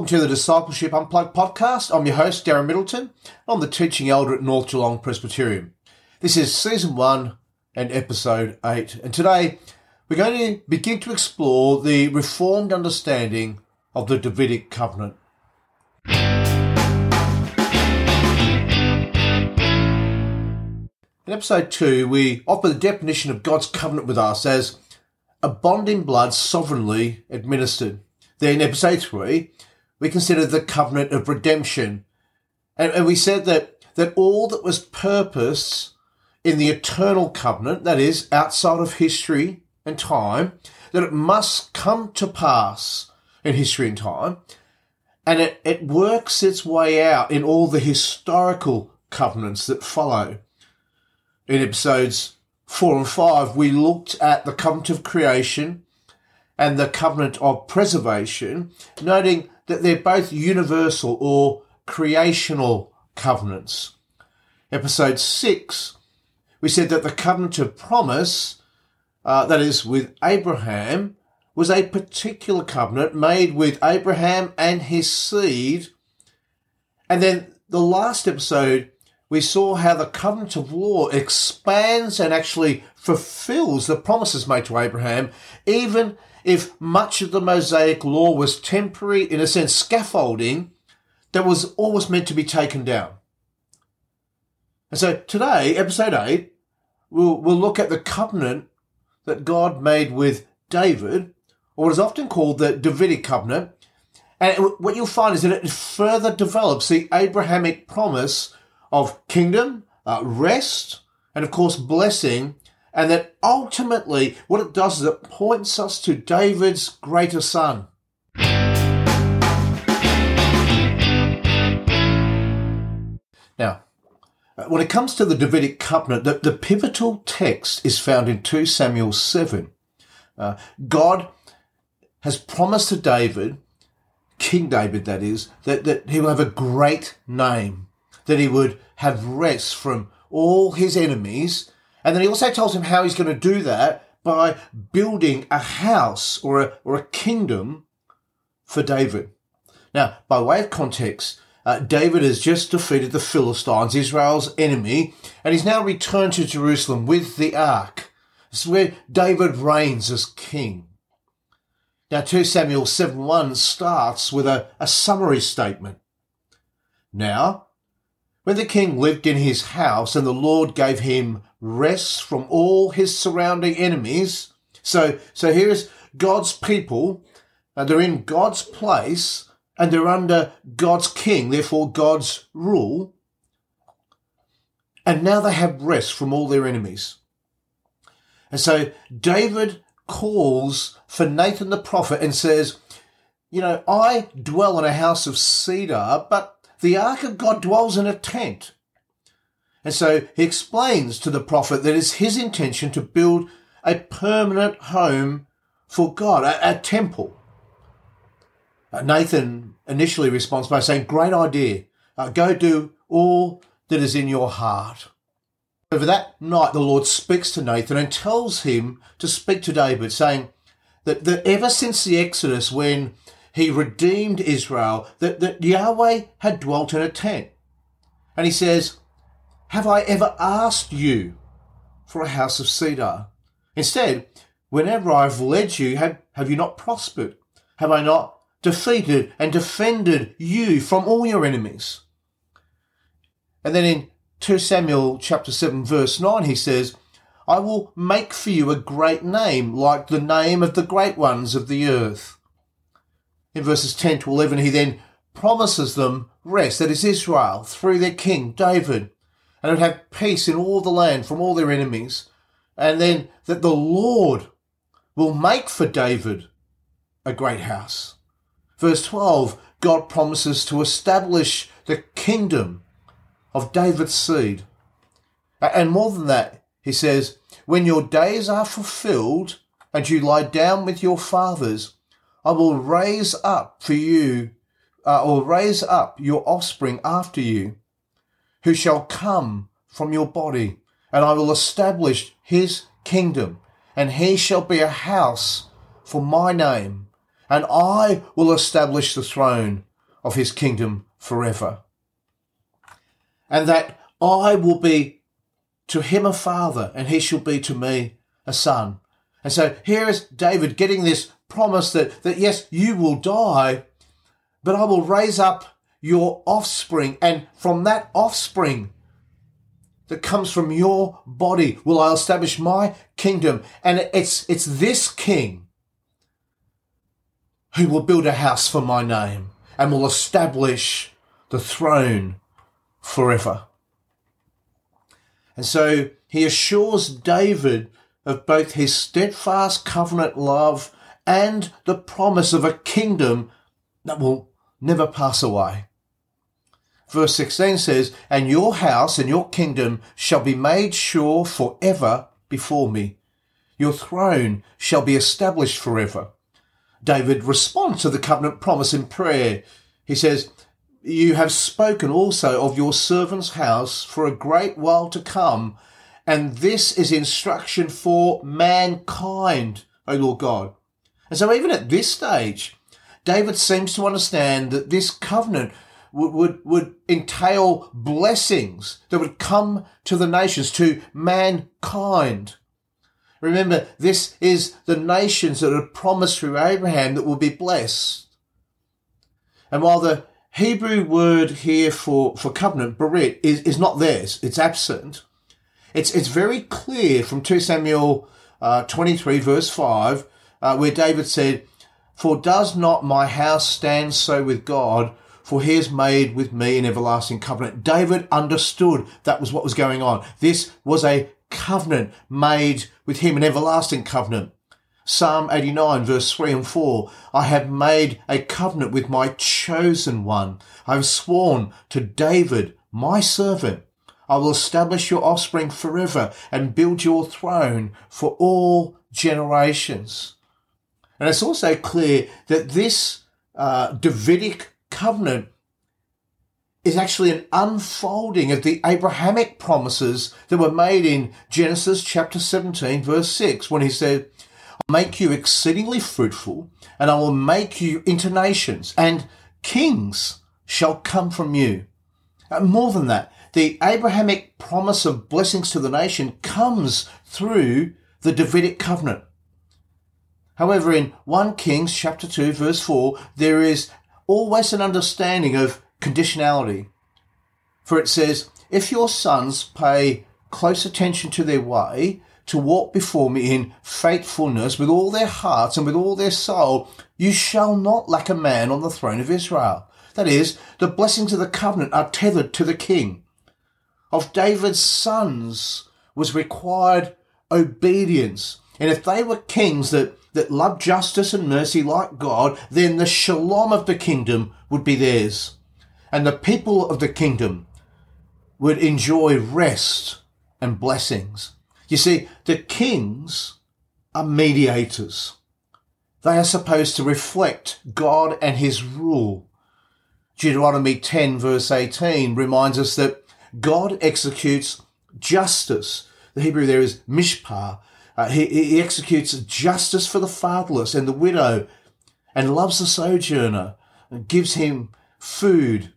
Welcome to the Discipleship Unplugged podcast. I'm your host, Darren Middleton. I'm the teaching elder at North Geelong Presbyterian. This is season one and episode eight. And today we're going to begin to explore the reformed understanding of the Davidic covenant. In episode two, we offer the definition of God's covenant with us as a bond in blood sovereignly administered. Then episode three, we consider the covenant of redemption. And, and we said that, that all that was purpose in the eternal covenant, that is, outside of history and time, that it must come to pass in history and time. And it, it works its way out in all the historical covenants that follow in episodes four and five, we looked at the covenant of creation and the covenant of preservation, noting that they're both universal or creational covenants. Episode six, we said that the covenant of promise, uh, that is with Abraham, was a particular covenant made with Abraham and his seed. And then the last episode, we saw how the covenant of law expands and actually fulfills the promises made to Abraham, even if much of the Mosaic law was temporary, in a sense, scaffolding that was always meant to be taken down. And so today, episode 8, we'll, we'll look at the covenant that God made with David, or what is often called the Davidic covenant. And what you'll find is that it further develops the Abrahamic promise of kingdom, uh, rest, and of course blessing. And that ultimately what it does is it points us to David's greater son. Now, uh, when it comes to the Davidic covenant, the, the pivotal text is found in 2 Samuel 7. Uh, God has promised to David, King David that is, that, that he will have a great name that he would have rest from all his enemies. And then he also tells him how he's going to do that by building a house or a, or a kingdom for David. Now, by way of context, uh, David has just defeated the Philistines, Israel's enemy, and he's now returned to Jerusalem with the ark. Is where David reigns as king. Now, 2 Samuel 7 1 starts with a, a summary statement. Now, when the king lived in his house and the Lord gave him rest from all his surrounding enemies. So, so here's God's people, and they're in God's place, and they're under God's king, therefore God's rule. And now they have rest from all their enemies. And so David calls for Nathan the prophet and says, You know, I dwell in a house of cedar, but the ark of God dwells in a tent. And so he explains to the prophet that it's his intention to build a permanent home for God, a, a temple. Uh, Nathan initially responds by saying, Great idea. Uh, go do all that is in your heart. Over that night, the Lord speaks to Nathan and tells him to speak to David, saying that, that ever since the Exodus, when he redeemed Israel, that, that Yahweh had dwelt in a tent. And he says, Have I ever asked you for a house of cedar? Instead, whenever I've led you, have, have you not prospered? Have I not defeated and defended you from all your enemies? And then in 2 Samuel chapter 7 verse 9 he says, I will make for you a great name like the name of the great ones of the earth in verses 10 to 11, he then promises them rest, that is Israel, through their king, David, and it would have peace in all the land from all their enemies. And then that the Lord will make for David a great house. Verse 12, God promises to establish the kingdom of David's seed. And more than that, he says, when your days are fulfilled and you lie down with your fathers, I will raise up for you, uh, or raise up your offspring after you, who shall come from your body, and I will establish his kingdom, and he shall be a house for my name, and I will establish the throne of his kingdom forever. And that I will be to him a father, and he shall be to me a son. And so here is David getting this promise that, that yes, you will die, but I will raise up your offspring, and from that offspring that comes from your body will I establish my kingdom. And it's, it's this king who will build a house for my name and will establish the throne forever. And so he assures David of both his steadfast covenant love and the promise of a kingdom that will never pass away. Verse 16 says, And your house and your kingdom shall be made sure forever before me. Your throne shall be established forever. David responds to the covenant promise in prayer. He says, You have spoken also of your servant's house for a great while to come, and this is instruction for mankind, O Lord God. And so even at this stage, David seems to understand that this covenant would, would, would entail blessings that would come to the nations, to mankind. Remember, this is the nations that are promised through Abraham that will be blessed. And while the Hebrew word here for, for covenant, berit, is, is not theirs, it's absent, it's, it's very clear from 2 Samuel uh, 23 verse 5, uh, where David said, For does not my house stand so with God, for he has made with me an everlasting covenant. David understood that was what was going on. This was a covenant made with him, an everlasting covenant. Psalm 89 verse 3 and 4. I have made a covenant with my chosen one. I have sworn to David, my servant. I will establish your offspring forever and build your throne for all generations. And it's also clear that this uh, Davidic covenant is actually an unfolding of the Abrahamic promises that were made in Genesis chapter 17 verse 6 when he said, I'll make you exceedingly fruitful and I will make you into nations and kings shall come from you. And more than that, the Abrahamic promise of blessings to the nation comes through the Davidic covenant. However, in 1 Kings chapter 2 verse 4, there is always an understanding of conditionality. For it says, if your sons pay close attention to their way, to walk before me in faithfulness with all their hearts and with all their soul, you shall not lack a man on the throne of Israel. That is, the blessings of the covenant are tethered to the king. Of David's sons was required obedience. And if they were kings that that love justice and mercy like God, then the shalom of the kingdom would be theirs. And the people of the kingdom would enjoy rest and blessings. You see, the kings are mediators. They are supposed to reflect God and his rule. Deuteronomy 10 verse 18 reminds us that God executes justice. The Hebrew there is mishpat, uh, he, he executes justice for the fatherless and the widow and loves the sojourner and gives him food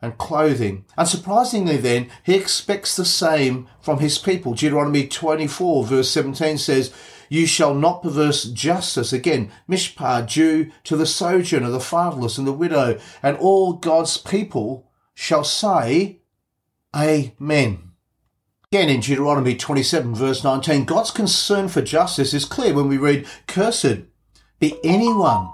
and clothing. Unsurprisingly, then, he expects the same from his people. Deuteronomy 24, verse 17 says, You shall not perverse justice. Again, mishpat, due to the sojourner, the fatherless, and the widow. And all God's people shall say, Amen. Again, in Deuteronomy 27, verse 19, God's concern for justice is clear when we read, Cursed be anyone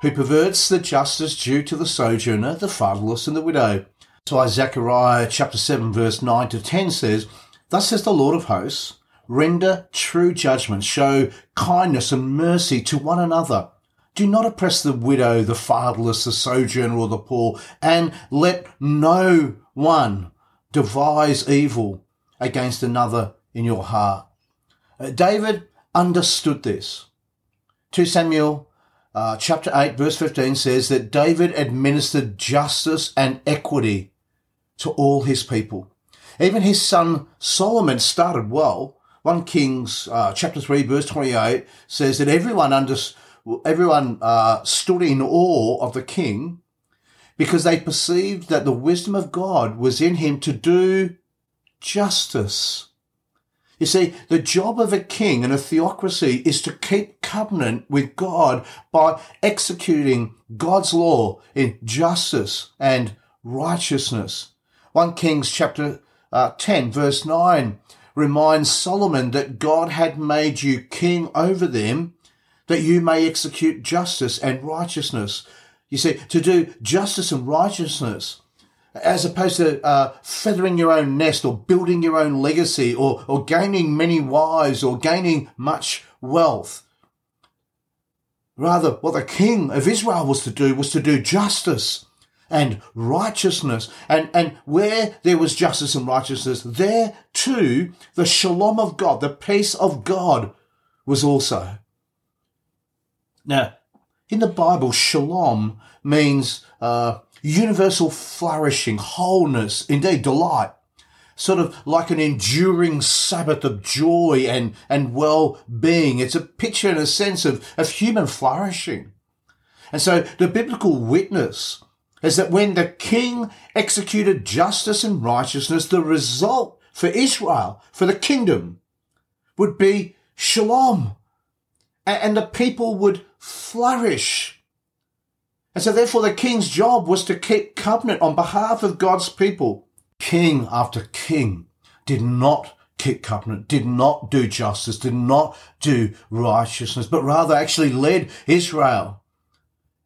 who perverts the justice due to the sojourner, the fatherless, and the widow. So Zechariah chapter 7, verse 9 to 10 says, Thus says the Lord of hosts, render true judgment, show kindness and mercy to one another. Do not oppress the widow, the fatherless, the sojourner, or the poor, and let no one devise evil against another in your heart. Uh, David understood this. 2 Samuel uh, chapter 8 verse 15 says that David administered justice and equity to all his people. Even his son Solomon started well. 1 Kings uh, chapter 3 verse 28 says that everyone under, everyone uh, stood in awe of the king because they perceived that the wisdom of God was in him to do justice. You see, the job of a king and a theocracy is to keep covenant with God by executing God's law in justice and righteousness. 1 Kings chapter uh, 10 verse 9 reminds Solomon that God had made you king over them that you may execute justice and righteousness. You see, to do justice and righteousness as opposed to uh, feathering your own nest or building your own legacy or, or gaining many wives or gaining much wealth. Rather, what the king of Israel was to do was to do justice and righteousness. And, and where there was justice and righteousness, there too, the shalom of God, the peace of God was also. Now, in the Bible, shalom means uh, universal flourishing, wholeness, indeed delight, sort of like an enduring Sabbath of joy and, and well-being. It's a picture in a sense of, of human flourishing. And so the biblical witness is that when the king executed justice and righteousness, the result for Israel, for the kingdom, would be shalom. And the people would flourish and so therefore the king's job was to keep covenant on behalf of God's people. King after king did not keep covenant, did not do justice, did not do righteousness, but rather actually led Israel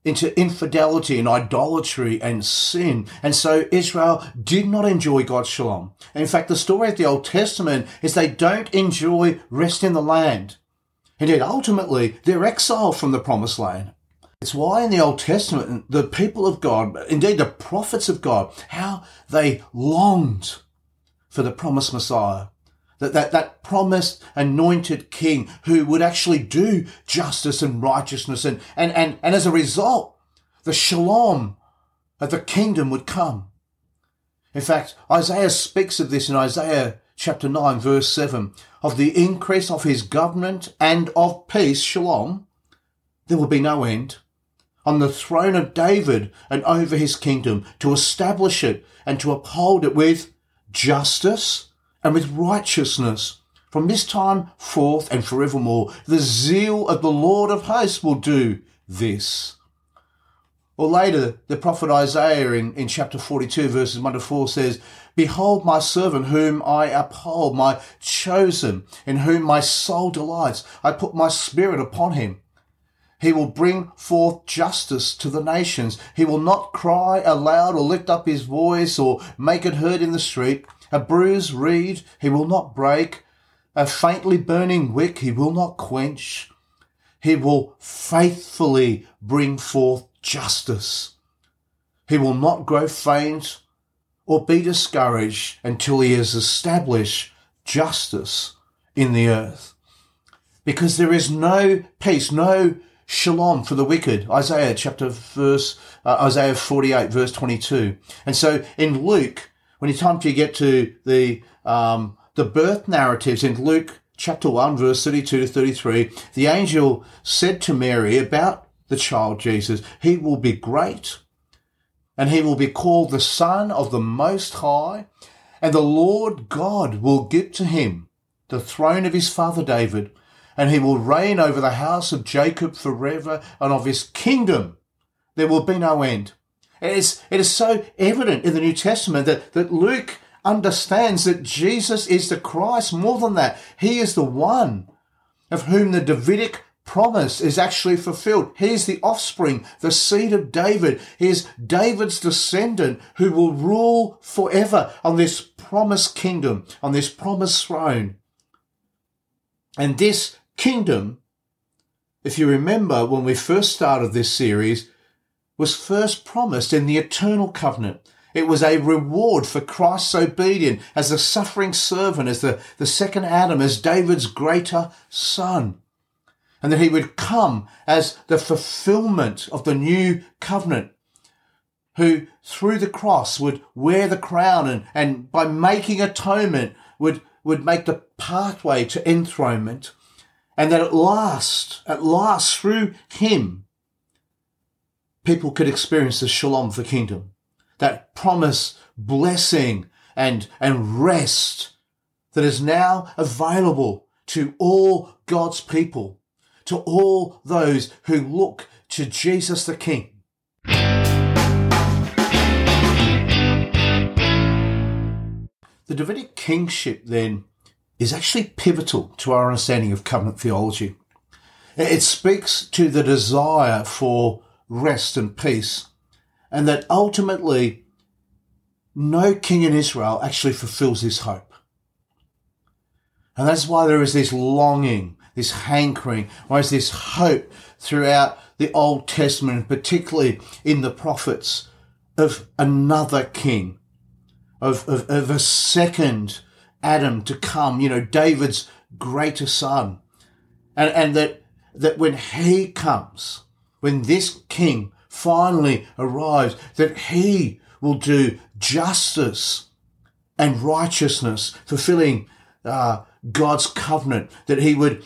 into infidelity and idolatry and sin. And so Israel did not enjoy God's shalom. In fact, the story of the Old Testament is they don't enjoy rest in the land. Indeed, ultimately, they're exiled from the promised land. It's why in the Old Testament, the people of God, indeed the prophets of God, how they longed for the promised Messiah. That, that, that promised anointed king who would actually do justice and righteousness and, and, and, and as a result, the shalom of the kingdom would come. In fact, Isaiah speaks of this in Isaiah chapter 9 verse 7 of the increase of his government and of peace, shalom, there will be no end on the throne of David and over his kingdom, to establish it and to uphold it with justice and with righteousness. From this time forth and forevermore, the zeal of the Lord of hosts will do this. Or later, the prophet Isaiah in, in chapter 42 verses 1 to 4 says, Behold my servant whom I uphold, my chosen, in whom my soul delights. I put my spirit upon him. He will bring forth justice to the nations. He will not cry aloud or lift up his voice or make it heard in the street. A bruised reed he will not break. A faintly burning wick he will not quench. He will faithfully bring forth justice. He will not grow faint or be discouraged until he has established justice in the earth. Because there is no peace, no shalom for the wicked. Isaiah chapter verse, uh, Isaiah 48 verse 22. And so in Luke, when you time to get to the, um, the birth narratives in Luke chapter 1 verse 32 to 33, the angel said to Mary about the child Jesus, he will be great and he will be called the son of the most high and the Lord God will give to him the throne of his father David and he will reign over the house of Jacob forever, and of his kingdom there will be no end. It is, it is so evident in the New Testament that, that Luke understands that Jesus is the Christ. More than that, he is the one of whom the Davidic promise is actually fulfilled. He is the offspring, the seed of David. He is David's descendant who will rule forever on this promised kingdom, on this promised throne. And this kingdom, if you remember when we first started this series, was first promised in the eternal covenant. It was a reward for Christ's obedience as the suffering servant, as the, the second Adam, as David's greater son. And that he would come as the fulfillment of the new covenant, who through the cross would wear the crown and, and by making atonement would, would make the pathway to enthronement and that at last, at last, through him, people could experience the shalom of the kingdom, that promise, blessing, and, and rest that is now available to all God's people, to all those who look to Jesus the King. The Davidic kingship then is actually pivotal to our understanding of covenant theology. It speaks to the desire for rest and peace, and that ultimately no king in Israel actually fulfills this hope. And that's why there is this longing, this hankering, why is this hope throughout the Old Testament, and particularly in the prophets, of another king, of, of, of a second Adam to come, you know, David's greater son. And, and that, that when he comes, when this king finally arrives, that he will do justice and righteousness, fulfilling uh, God's covenant, that he would,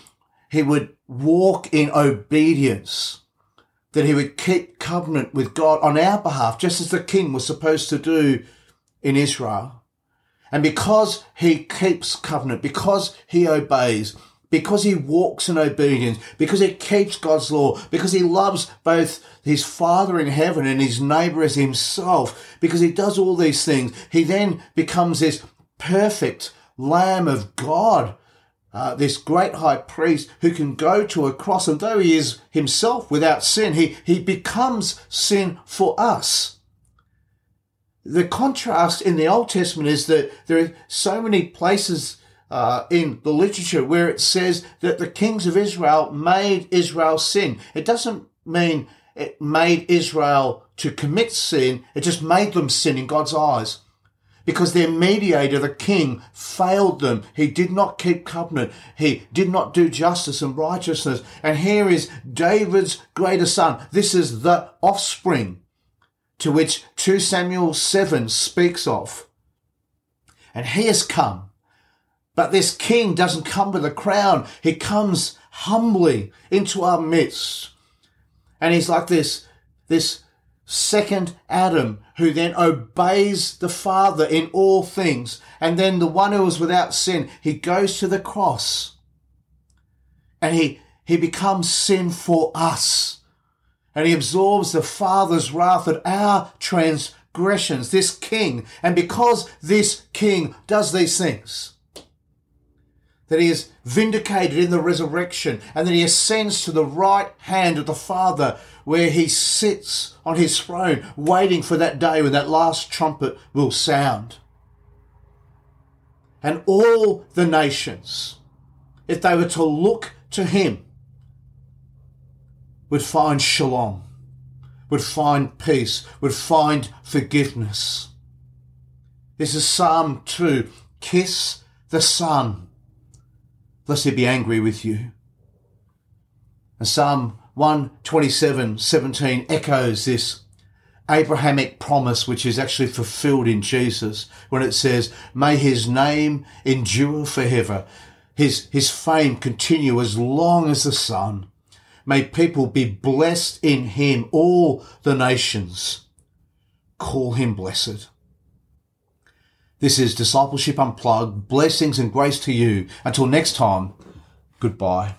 he would walk in obedience, that he would keep covenant with God on our behalf, just as the king was supposed to do in Israel. And because he keeps covenant, because he obeys, because he walks in obedience, because he keeps God's law, because he loves both his Father in heaven and his neighbor as himself, because he does all these things, he then becomes this perfect Lamb of God, uh, this great high priest who can go to a cross, and though he is himself without sin, he, he becomes sin for us. The contrast in the Old Testament is that there are so many places uh, in the literature where it says that the kings of Israel made Israel sin. It doesn't mean it made Israel to commit sin. It just made them sin in God's eyes. Because their mediator, the king, failed them. He did not keep covenant. He did not do justice and righteousness. And here is David's greater son. This is the offspring to which 2 Samuel 7 speaks of. And he has come but this king doesn't come with a crown. He comes humbly into our midst. And he's like this, this second Adam who then obeys the Father in all things. And then the one who is without sin, he goes to the cross and he, he becomes sin for us. And he absorbs the Father's wrath at our transgressions, this king. And because this king does these things, that he is vindicated in the resurrection and that he ascends to the right hand of the Father where he sits on his throne waiting for that day when that last trumpet will sound. And all the nations, if they were to look to him, would find shalom, would find peace, would find forgiveness. This is Psalm 2. Kiss the Son lest he be angry with you. And Psalm 127, 17 echoes this Abrahamic promise, which is actually fulfilled in Jesus when it says, may his name endure forever. His, his fame continue as long as the sun. May people be blessed in him, all the nations. Call him blessed. This is Discipleship Unplugged. Blessings and grace to you. Until next time, goodbye.